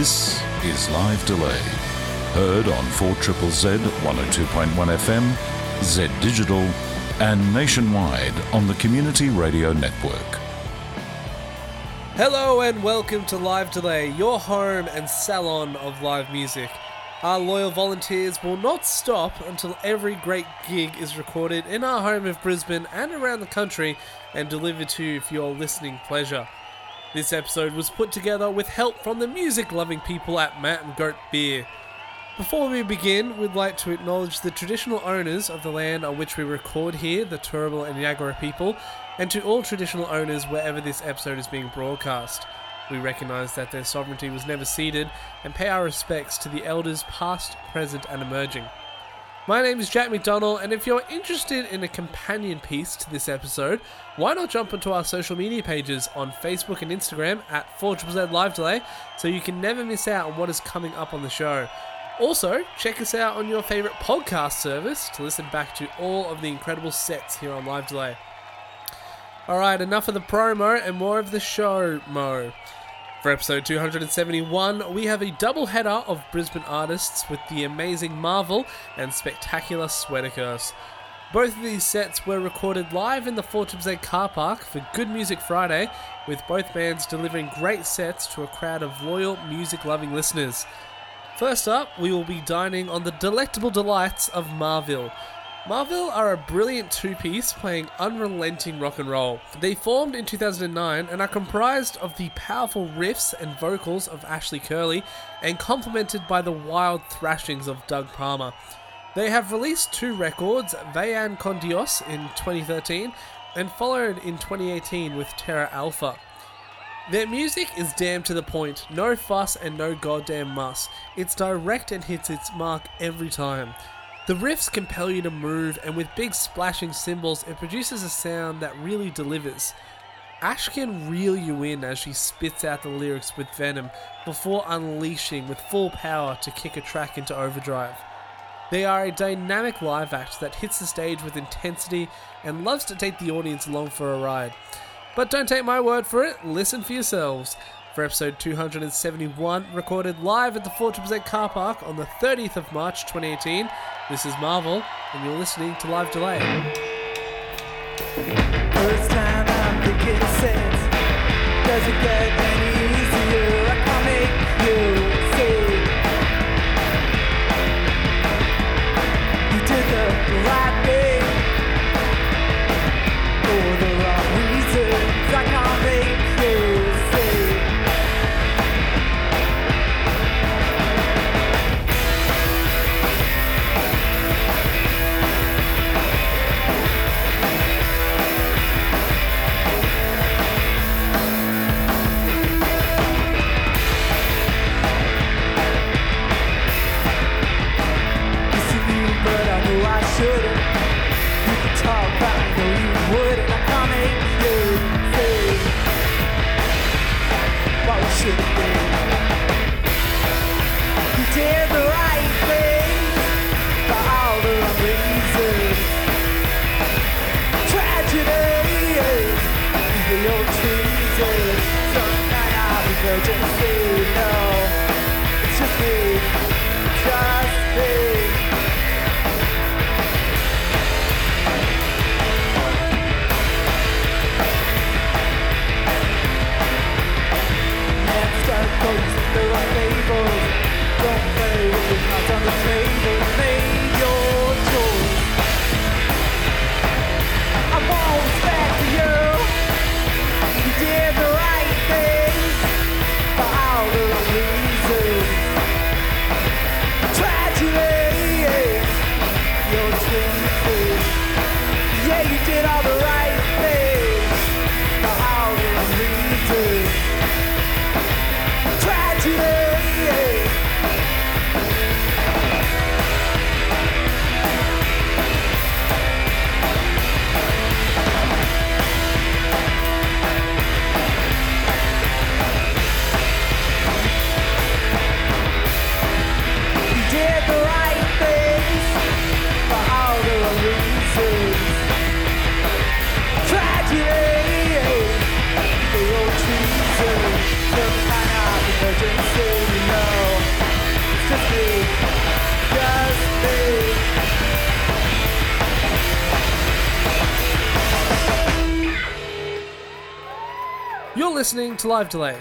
This is Live Delay. Heard on 4 Triple Z 102.1 FM, Z Digital, and nationwide on the Community Radio Network. Hello and welcome to Live Delay, your home and salon of live music. Our loyal volunteers will not stop until every great gig is recorded in our home of Brisbane and around the country and delivered to you for your listening pleasure. This episode was put together with help from the music loving people at Mountain Goat Beer. Before we begin, we'd like to acknowledge the traditional owners of the land on which we record here, the Turrbal and Yagara people, and to all traditional owners wherever this episode is being broadcast. We recognise that their sovereignty was never ceded and pay our respects to the elders past, present, and emerging. My name is Jack McDonald, and if you're interested in a companion piece to this episode, why not jump onto our social media pages on Facebook and Instagram at 4ZZ Live Delay so you can never miss out on what is coming up on the show. Also, check us out on your favourite podcast service to listen back to all of the incredible sets here on Live Delay. Alright, enough of the promo and more of the show mo. For episode 271, we have a double header of Brisbane artists with the amazing Marville and spectacular Sweater Curse. Both of these sets were recorded live in the Fortune car park for Good Music Friday, with both bands delivering great sets to a crowd of loyal music loving listeners. First up, we will be dining on the delectable delights of Marville. Marville are a brilliant two piece playing unrelenting rock and roll. They formed in 2009 and are comprised of the powerful riffs and vocals of Ashley Curley and complemented by the wild thrashings of Doug Palmer. They have released two records, Vayan con Dios in 2013 and followed in 2018 with Terra Alpha. Their music is damn to the point, no fuss and no goddamn muss. It's direct and hits its mark every time. The riffs compel you to move, and with big splashing cymbals, it produces a sound that really delivers. Ash can reel you in as she spits out the lyrics with venom before unleashing with full power to kick a track into overdrive. They are a dynamic live act that hits the stage with intensity and loves to take the audience along for a ride. But don't take my word for it, listen for yourselves. For episode 271, recorded live at the Fortress Z car park on the 30th of March 2018, this is Marville, and you're listening to Live Delay. First time I'm thinking sense. Does it get any listening to Live Delay.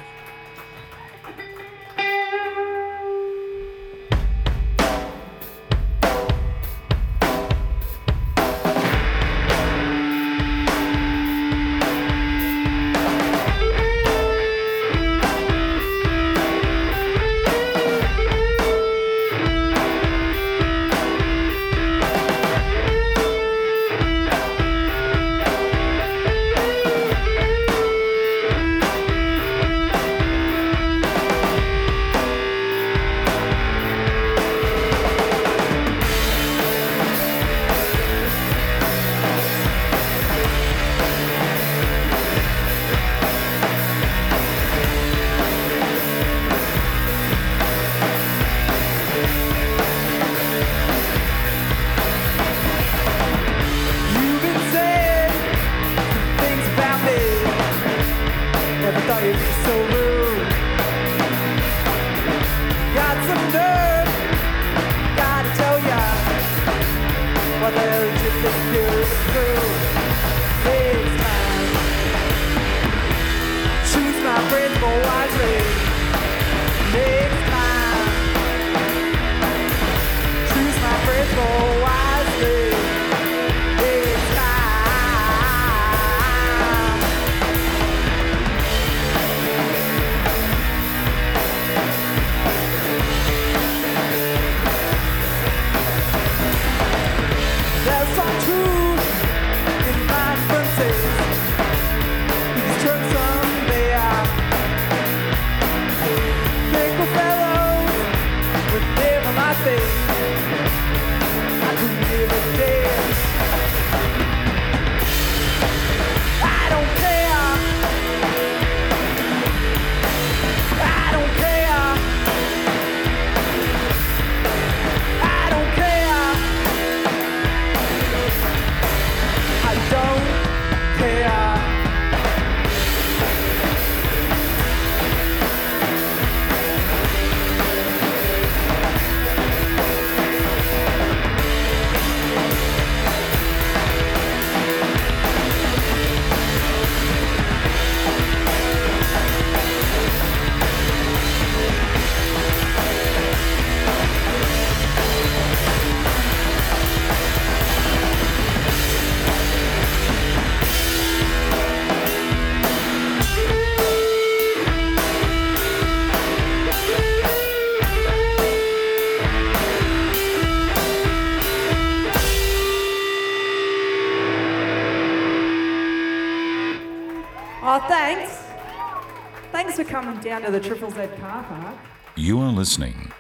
down to the Triple Z car park. You are listening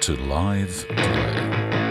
to Live Delay.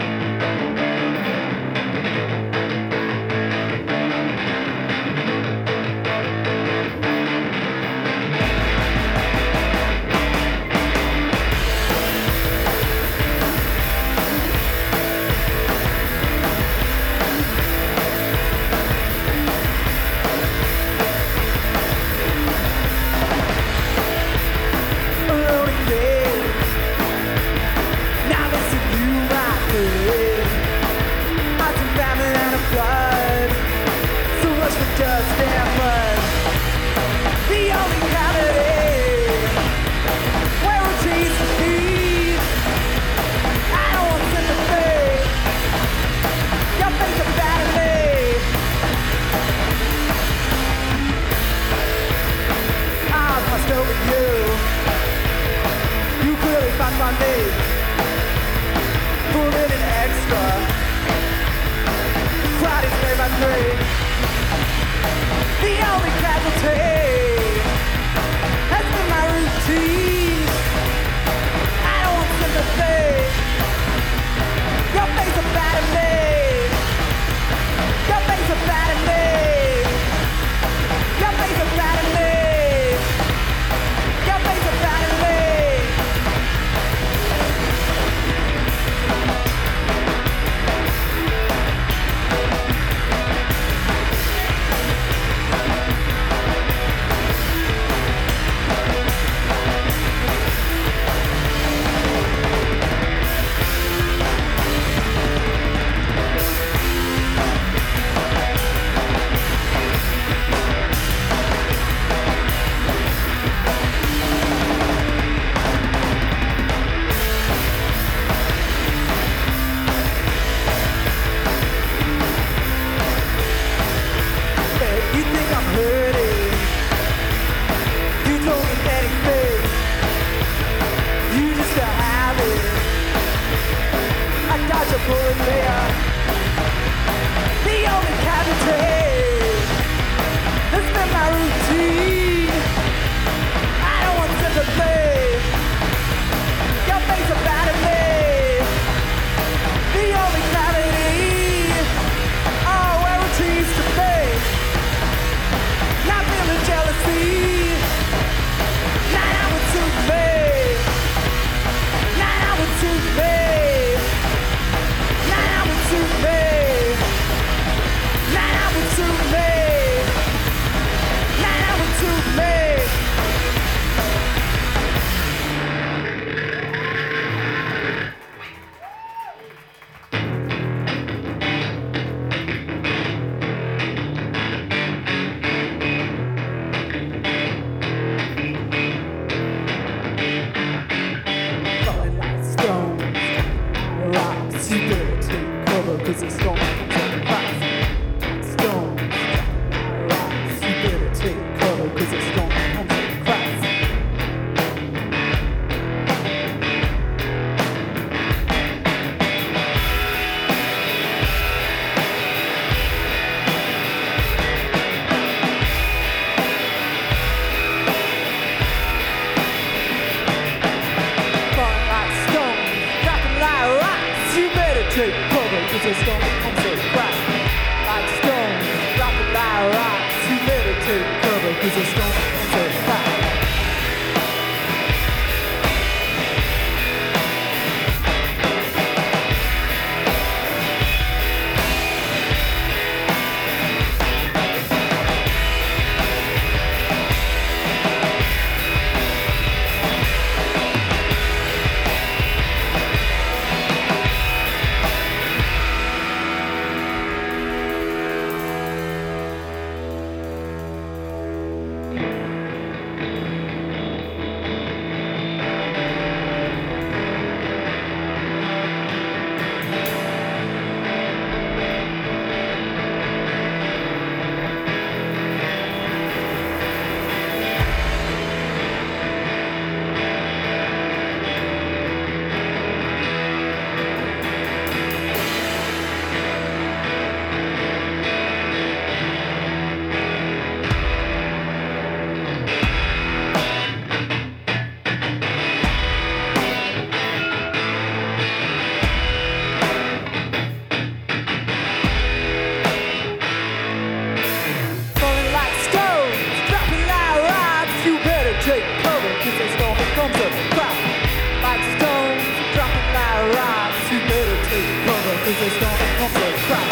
off the crack.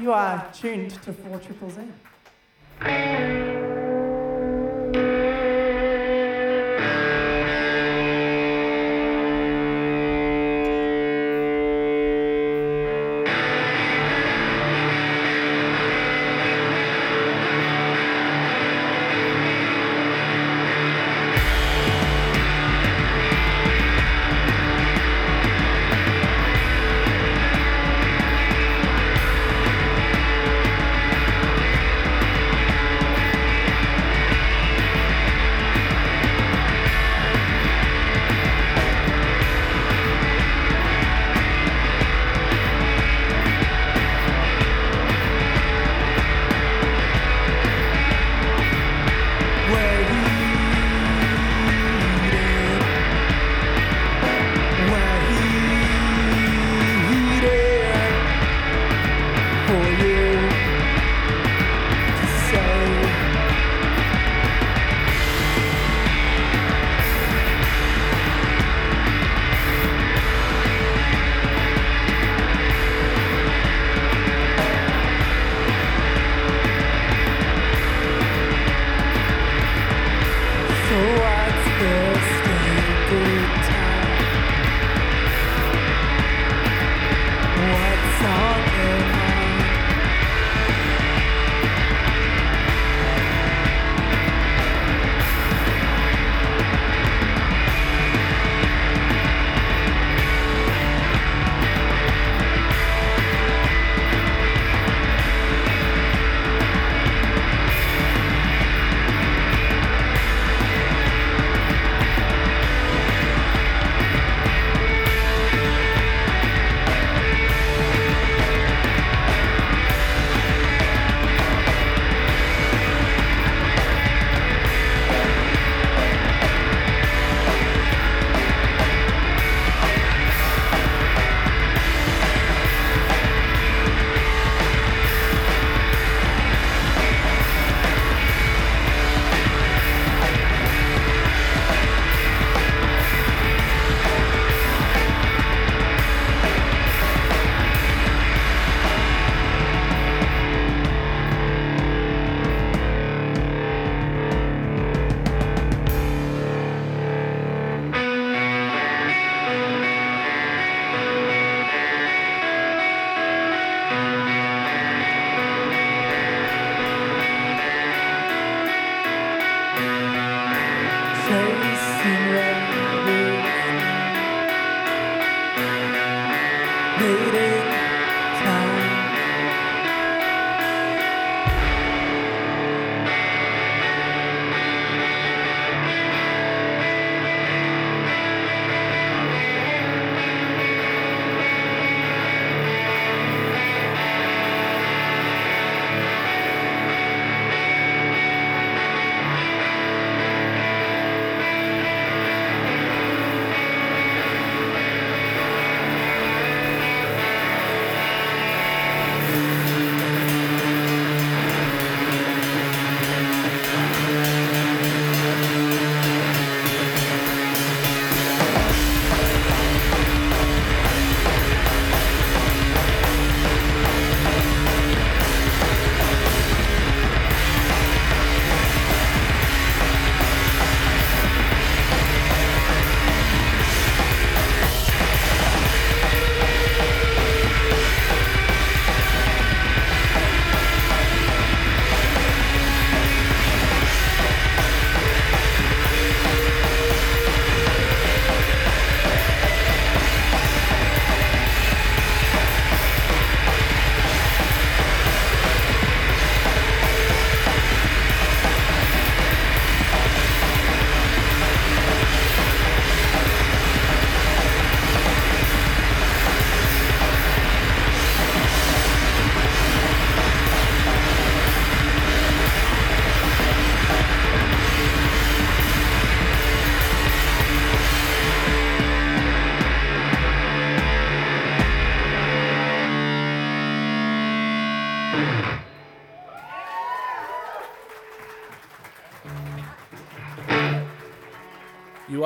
You are tuned to 4 Triple Z.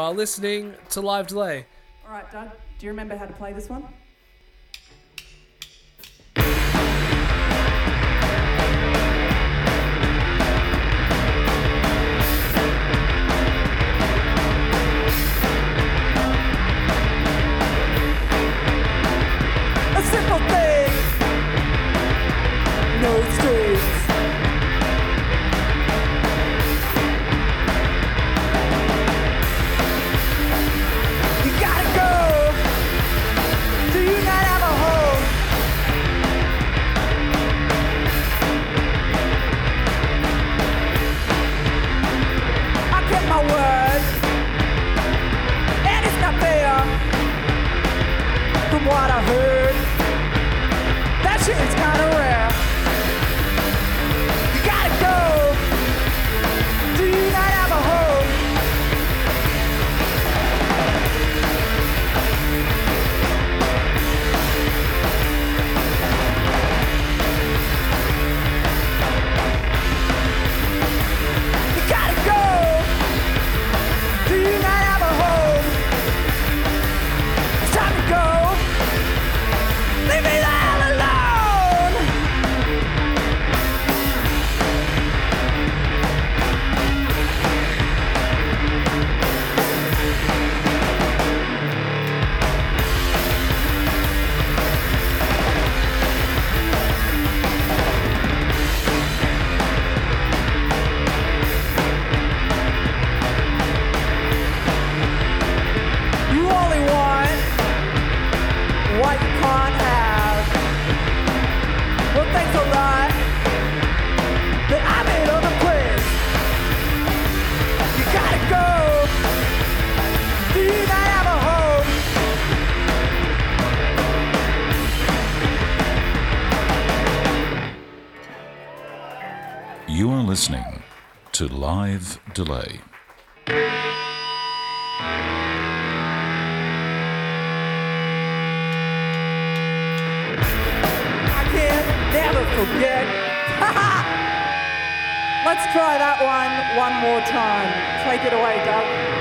are listening to Live Delay. All right, Doug, do you remember how to play this one? simple thing. No school. listening to Live Delay. I can never forget. Let's try that one one more time. Take it away, Doug.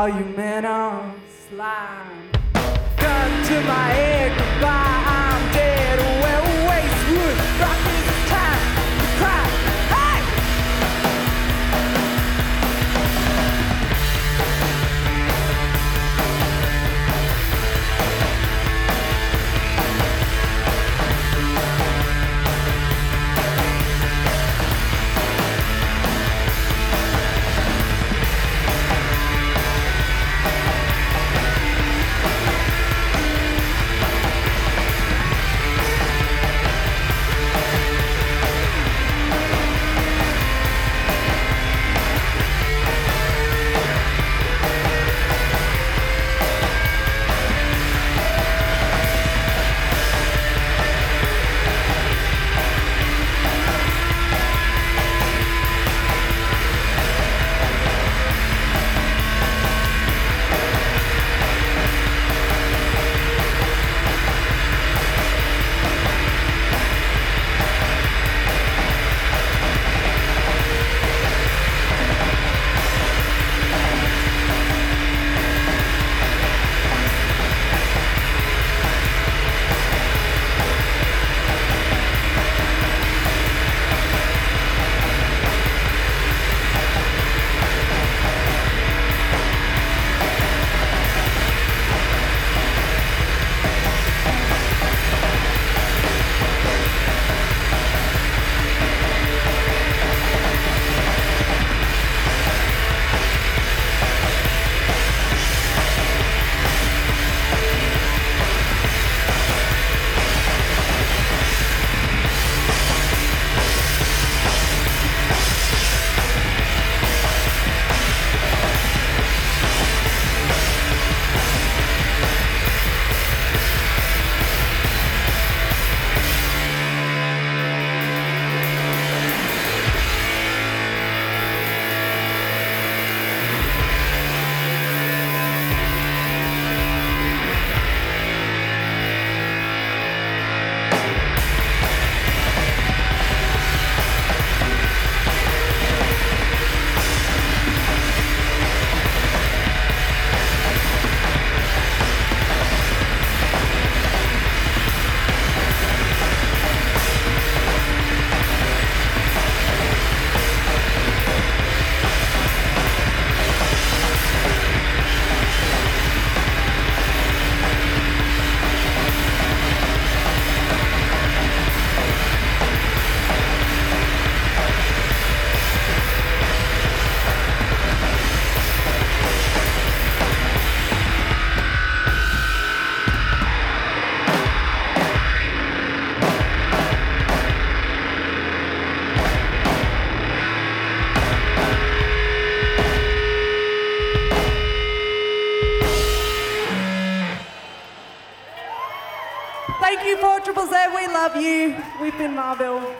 all you men on slime. Gun to my head. You. We've been Marville.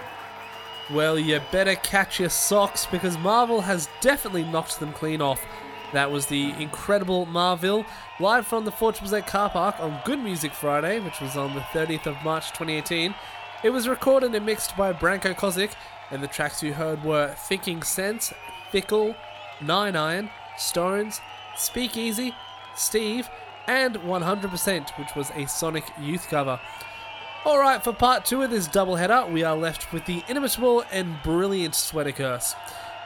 Well, you better catch your socks because Marville has definitely knocked them clean off. That was the incredible Marville live from the 4 Z car park on Good Music Friday, which was on the 30th of March 2018. It was recorded and mixed by Branko Kozik, and the tracks you heard were Thinking Sense, Fickle, Nine Iron, Stones, Speakeasy, Steve, and 100%, which was a Sonic Youth cover. Alright, for part two of this doubleheader, we are left with the inimitable and brilliant Sweater Curse.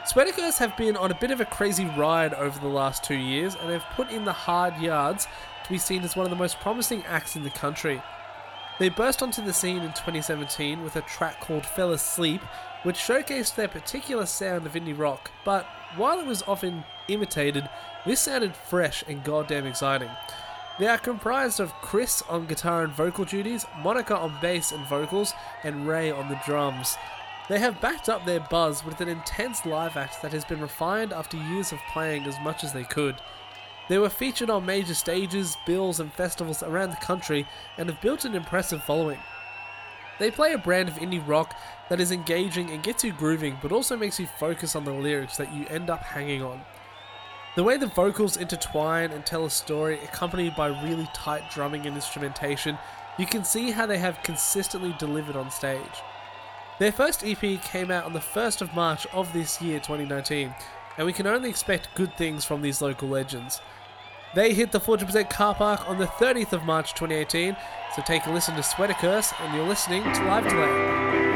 Sweater Curse have been on a bit of a crazy ride over the last two years and have put in the hard yards to be seen as one of the most promising acts in the country. They burst onto the scene in 2017 with a track called Fell Asleep, which showcased their particular sound of indie rock, but while it was often imitated, this sounded fresh and goddamn exciting. They are comprised of Chris on guitar and vocal duties, Monica on bass and vocals, and Ray on the drums. They have backed up their buzz with an intense live act that has been refined after years of playing as much as they could. They were featured on major stages, bills, and festivals around the country and have built an impressive following. They play a brand of indie rock that is engaging and gets you grooving, but also makes you focus on the lyrics that you end up hanging on. The way the vocals intertwine and tell a story, accompanied by really tight drumming and instrumentation, you can see how they have consistently delivered on stage. Their first EP came out on the 1st of March of this year, 2019, and we can only expect good things from these local legends. They hit the 40% car park on the 30th of March 2018, so take a listen to Sweater Curse, and you're listening to Live Delay.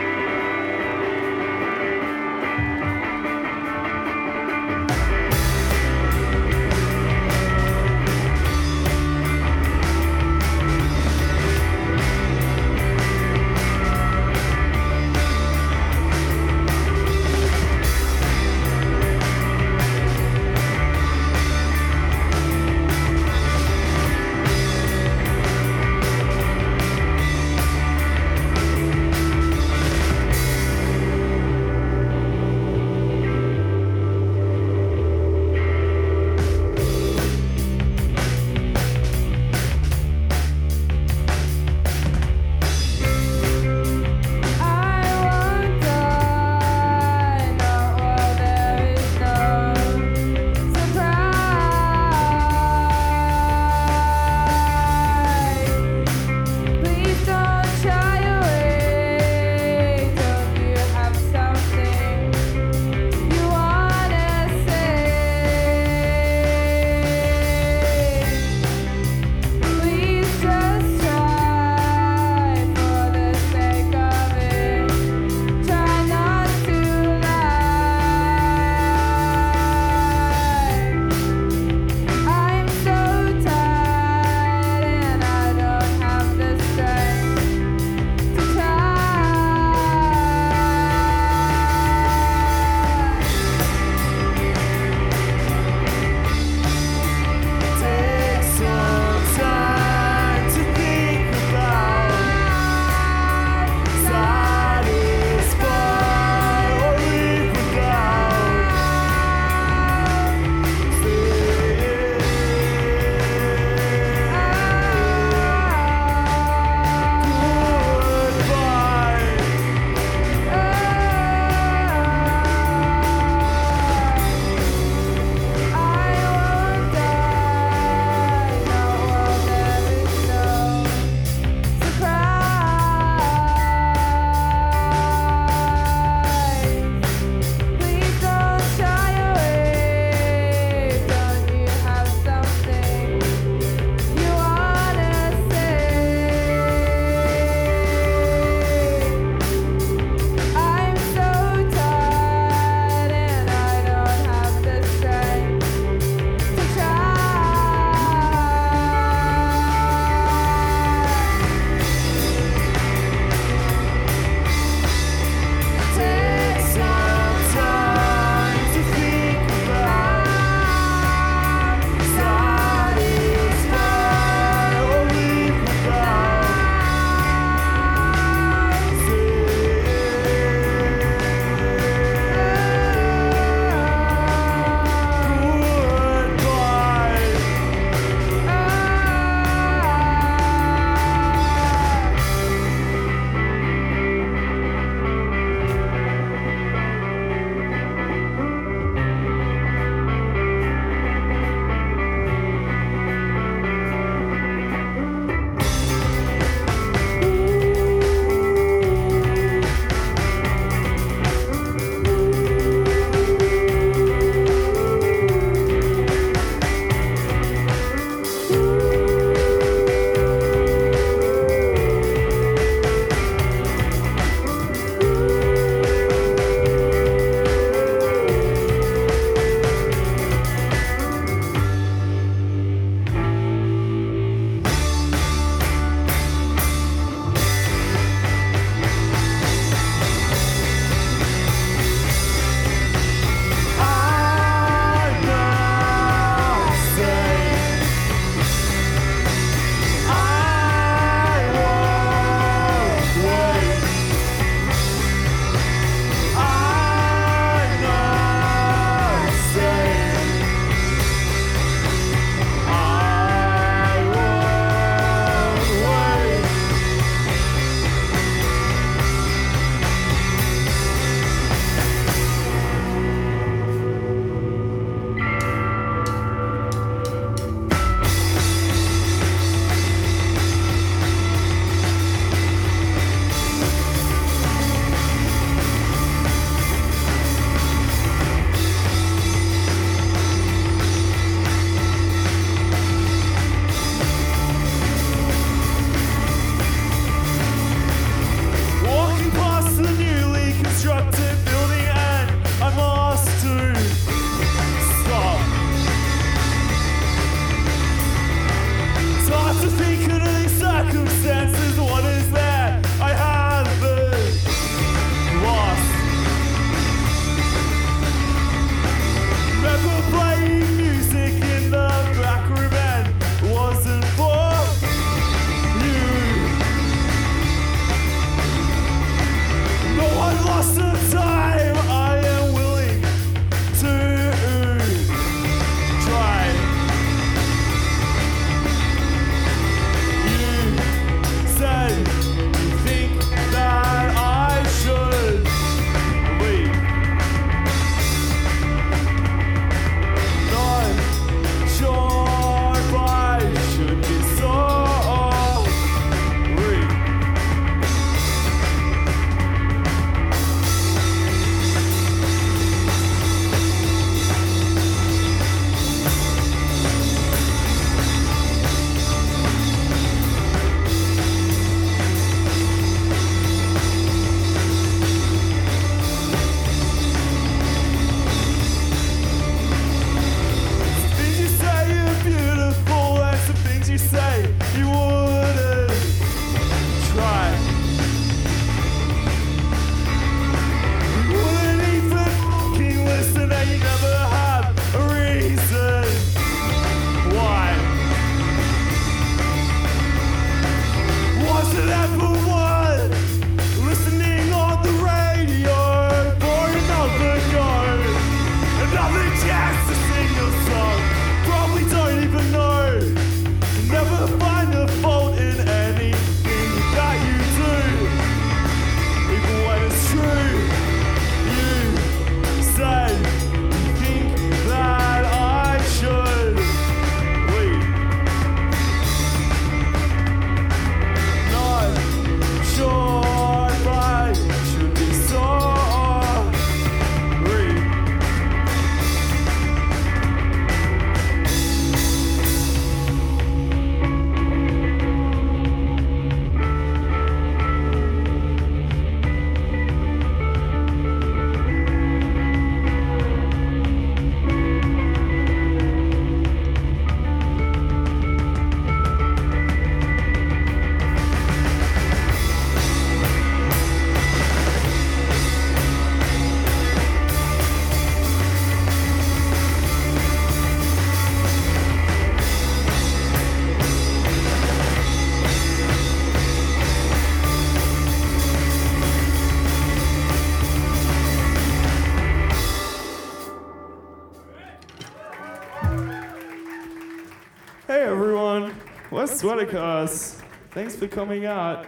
We're Sweater Curse. Thanks for coming out.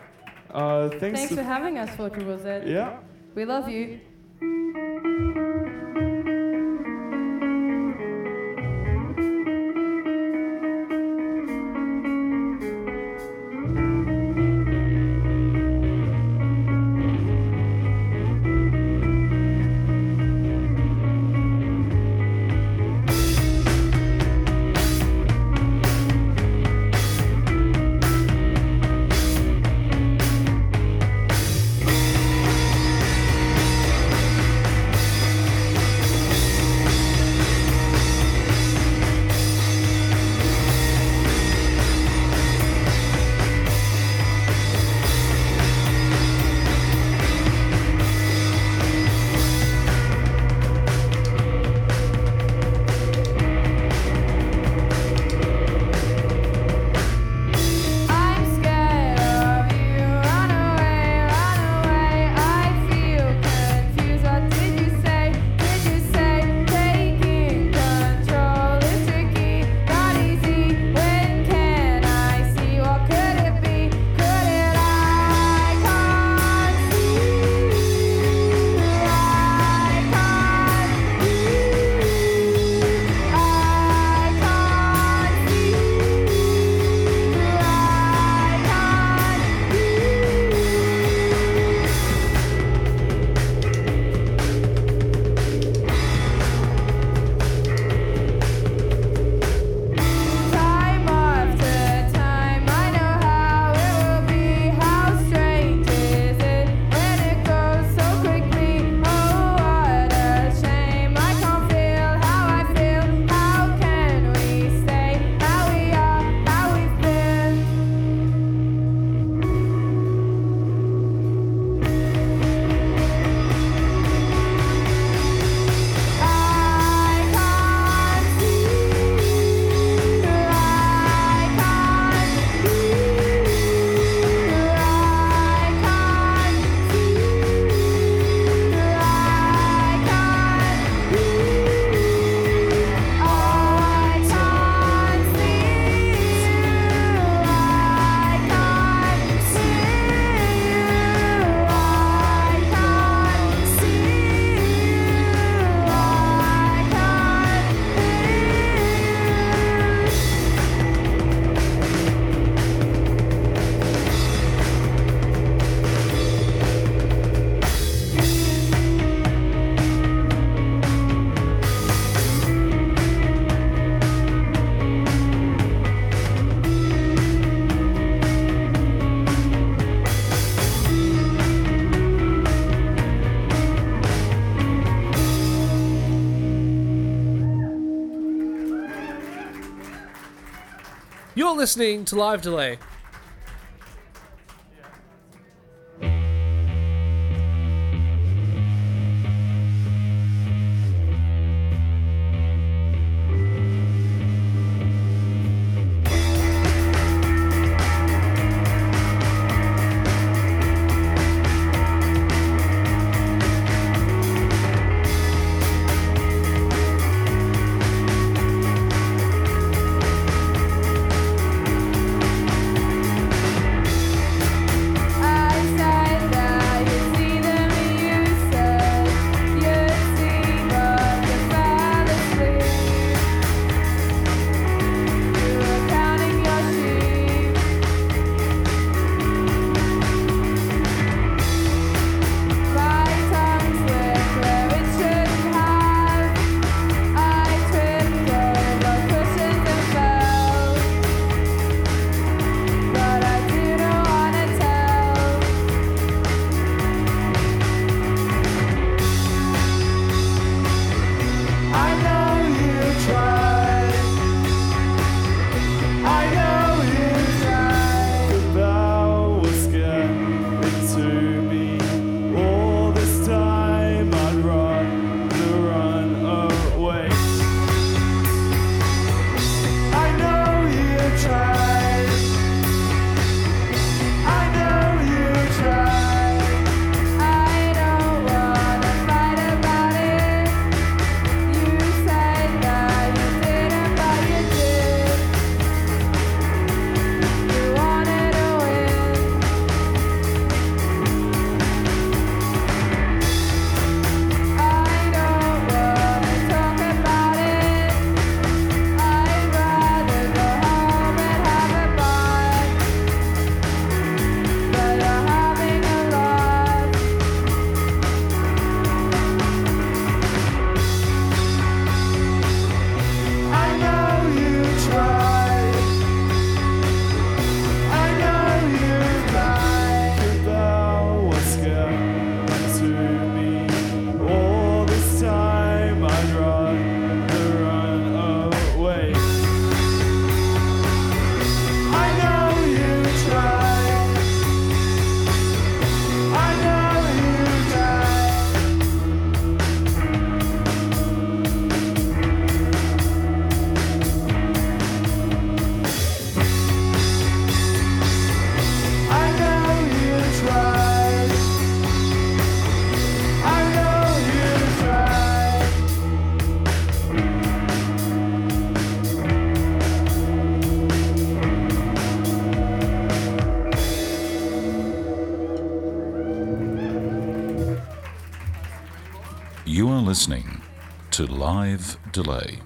Uh, thanks, Thanks for having us, for Triple Z. Yeah. We love you. Listening to Live Delay. Live Delay.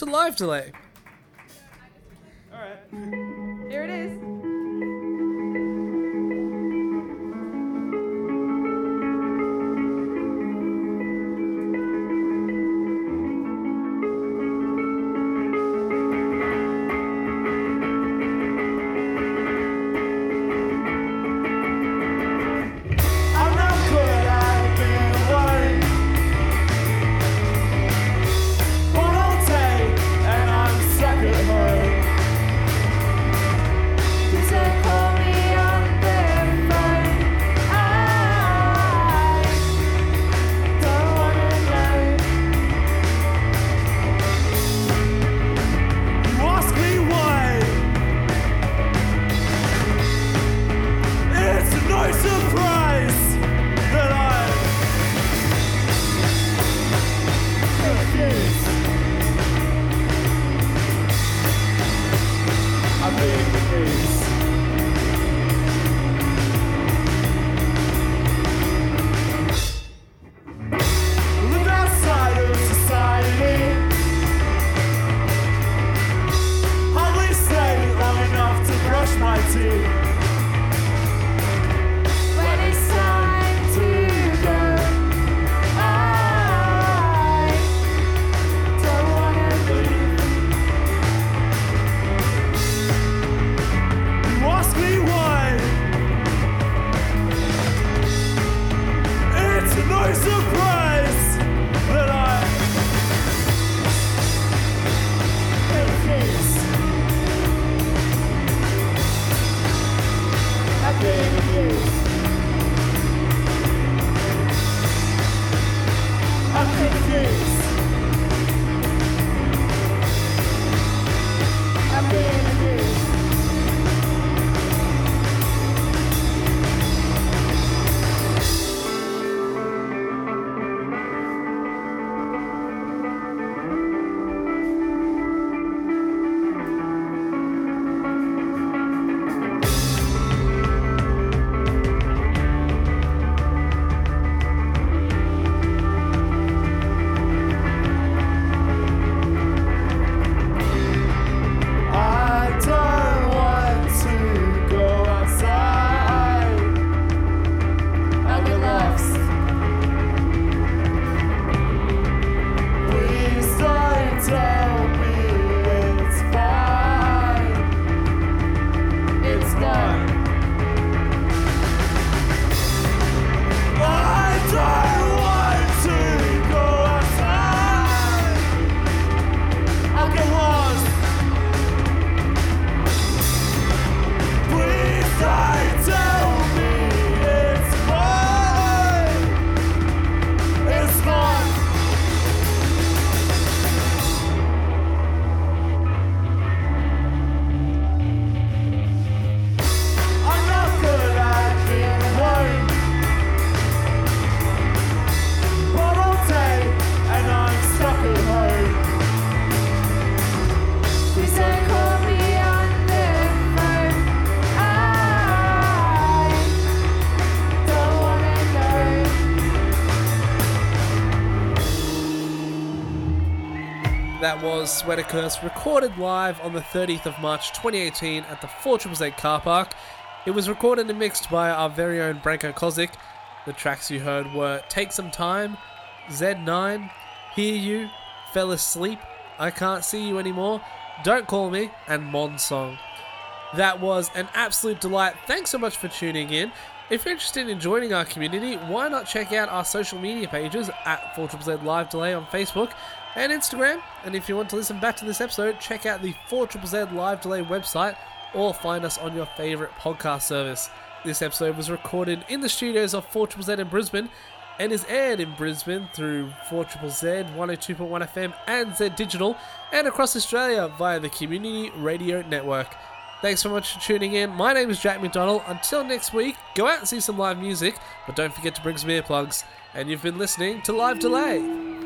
To Live Delay. Was Sweater Curse, recorded live on the 30th of March 2018 at the 4ZZZ car park. It was recorded and mixed by our very own Branko Kozik. The tracks you heard were Take Some Time, Z9, Hear You, Fell Asleep, I Can't See You Anymore, Don't Call Me, and Mon Song. That was an absolute delight. Thanks so much for tuning in. If you're interested in joining our community, why not check out our social media pages at 4ZZZ Live Delay on Facebook and Instagram. And if you want to listen back to this episode, check out the 4ZZZ Live Delay website or find us on your favourite podcast service. This episode was recorded in the studios of 4ZZZ in Brisbane and is aired in Brisbane through 4ZZZ, 102.1 FM, and Z Digital, and across Australia via the Community Radio Network. Thanks so much for tuning in. My name is Jack McDonald. Until next week, go out and see some live music, but don't forget to bring some earplugs. And you've been listening to Live Delay.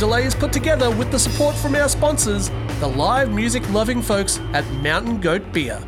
Delay is put together with the support from our sponsors, the live music loving folks at Mountain Goat Beer.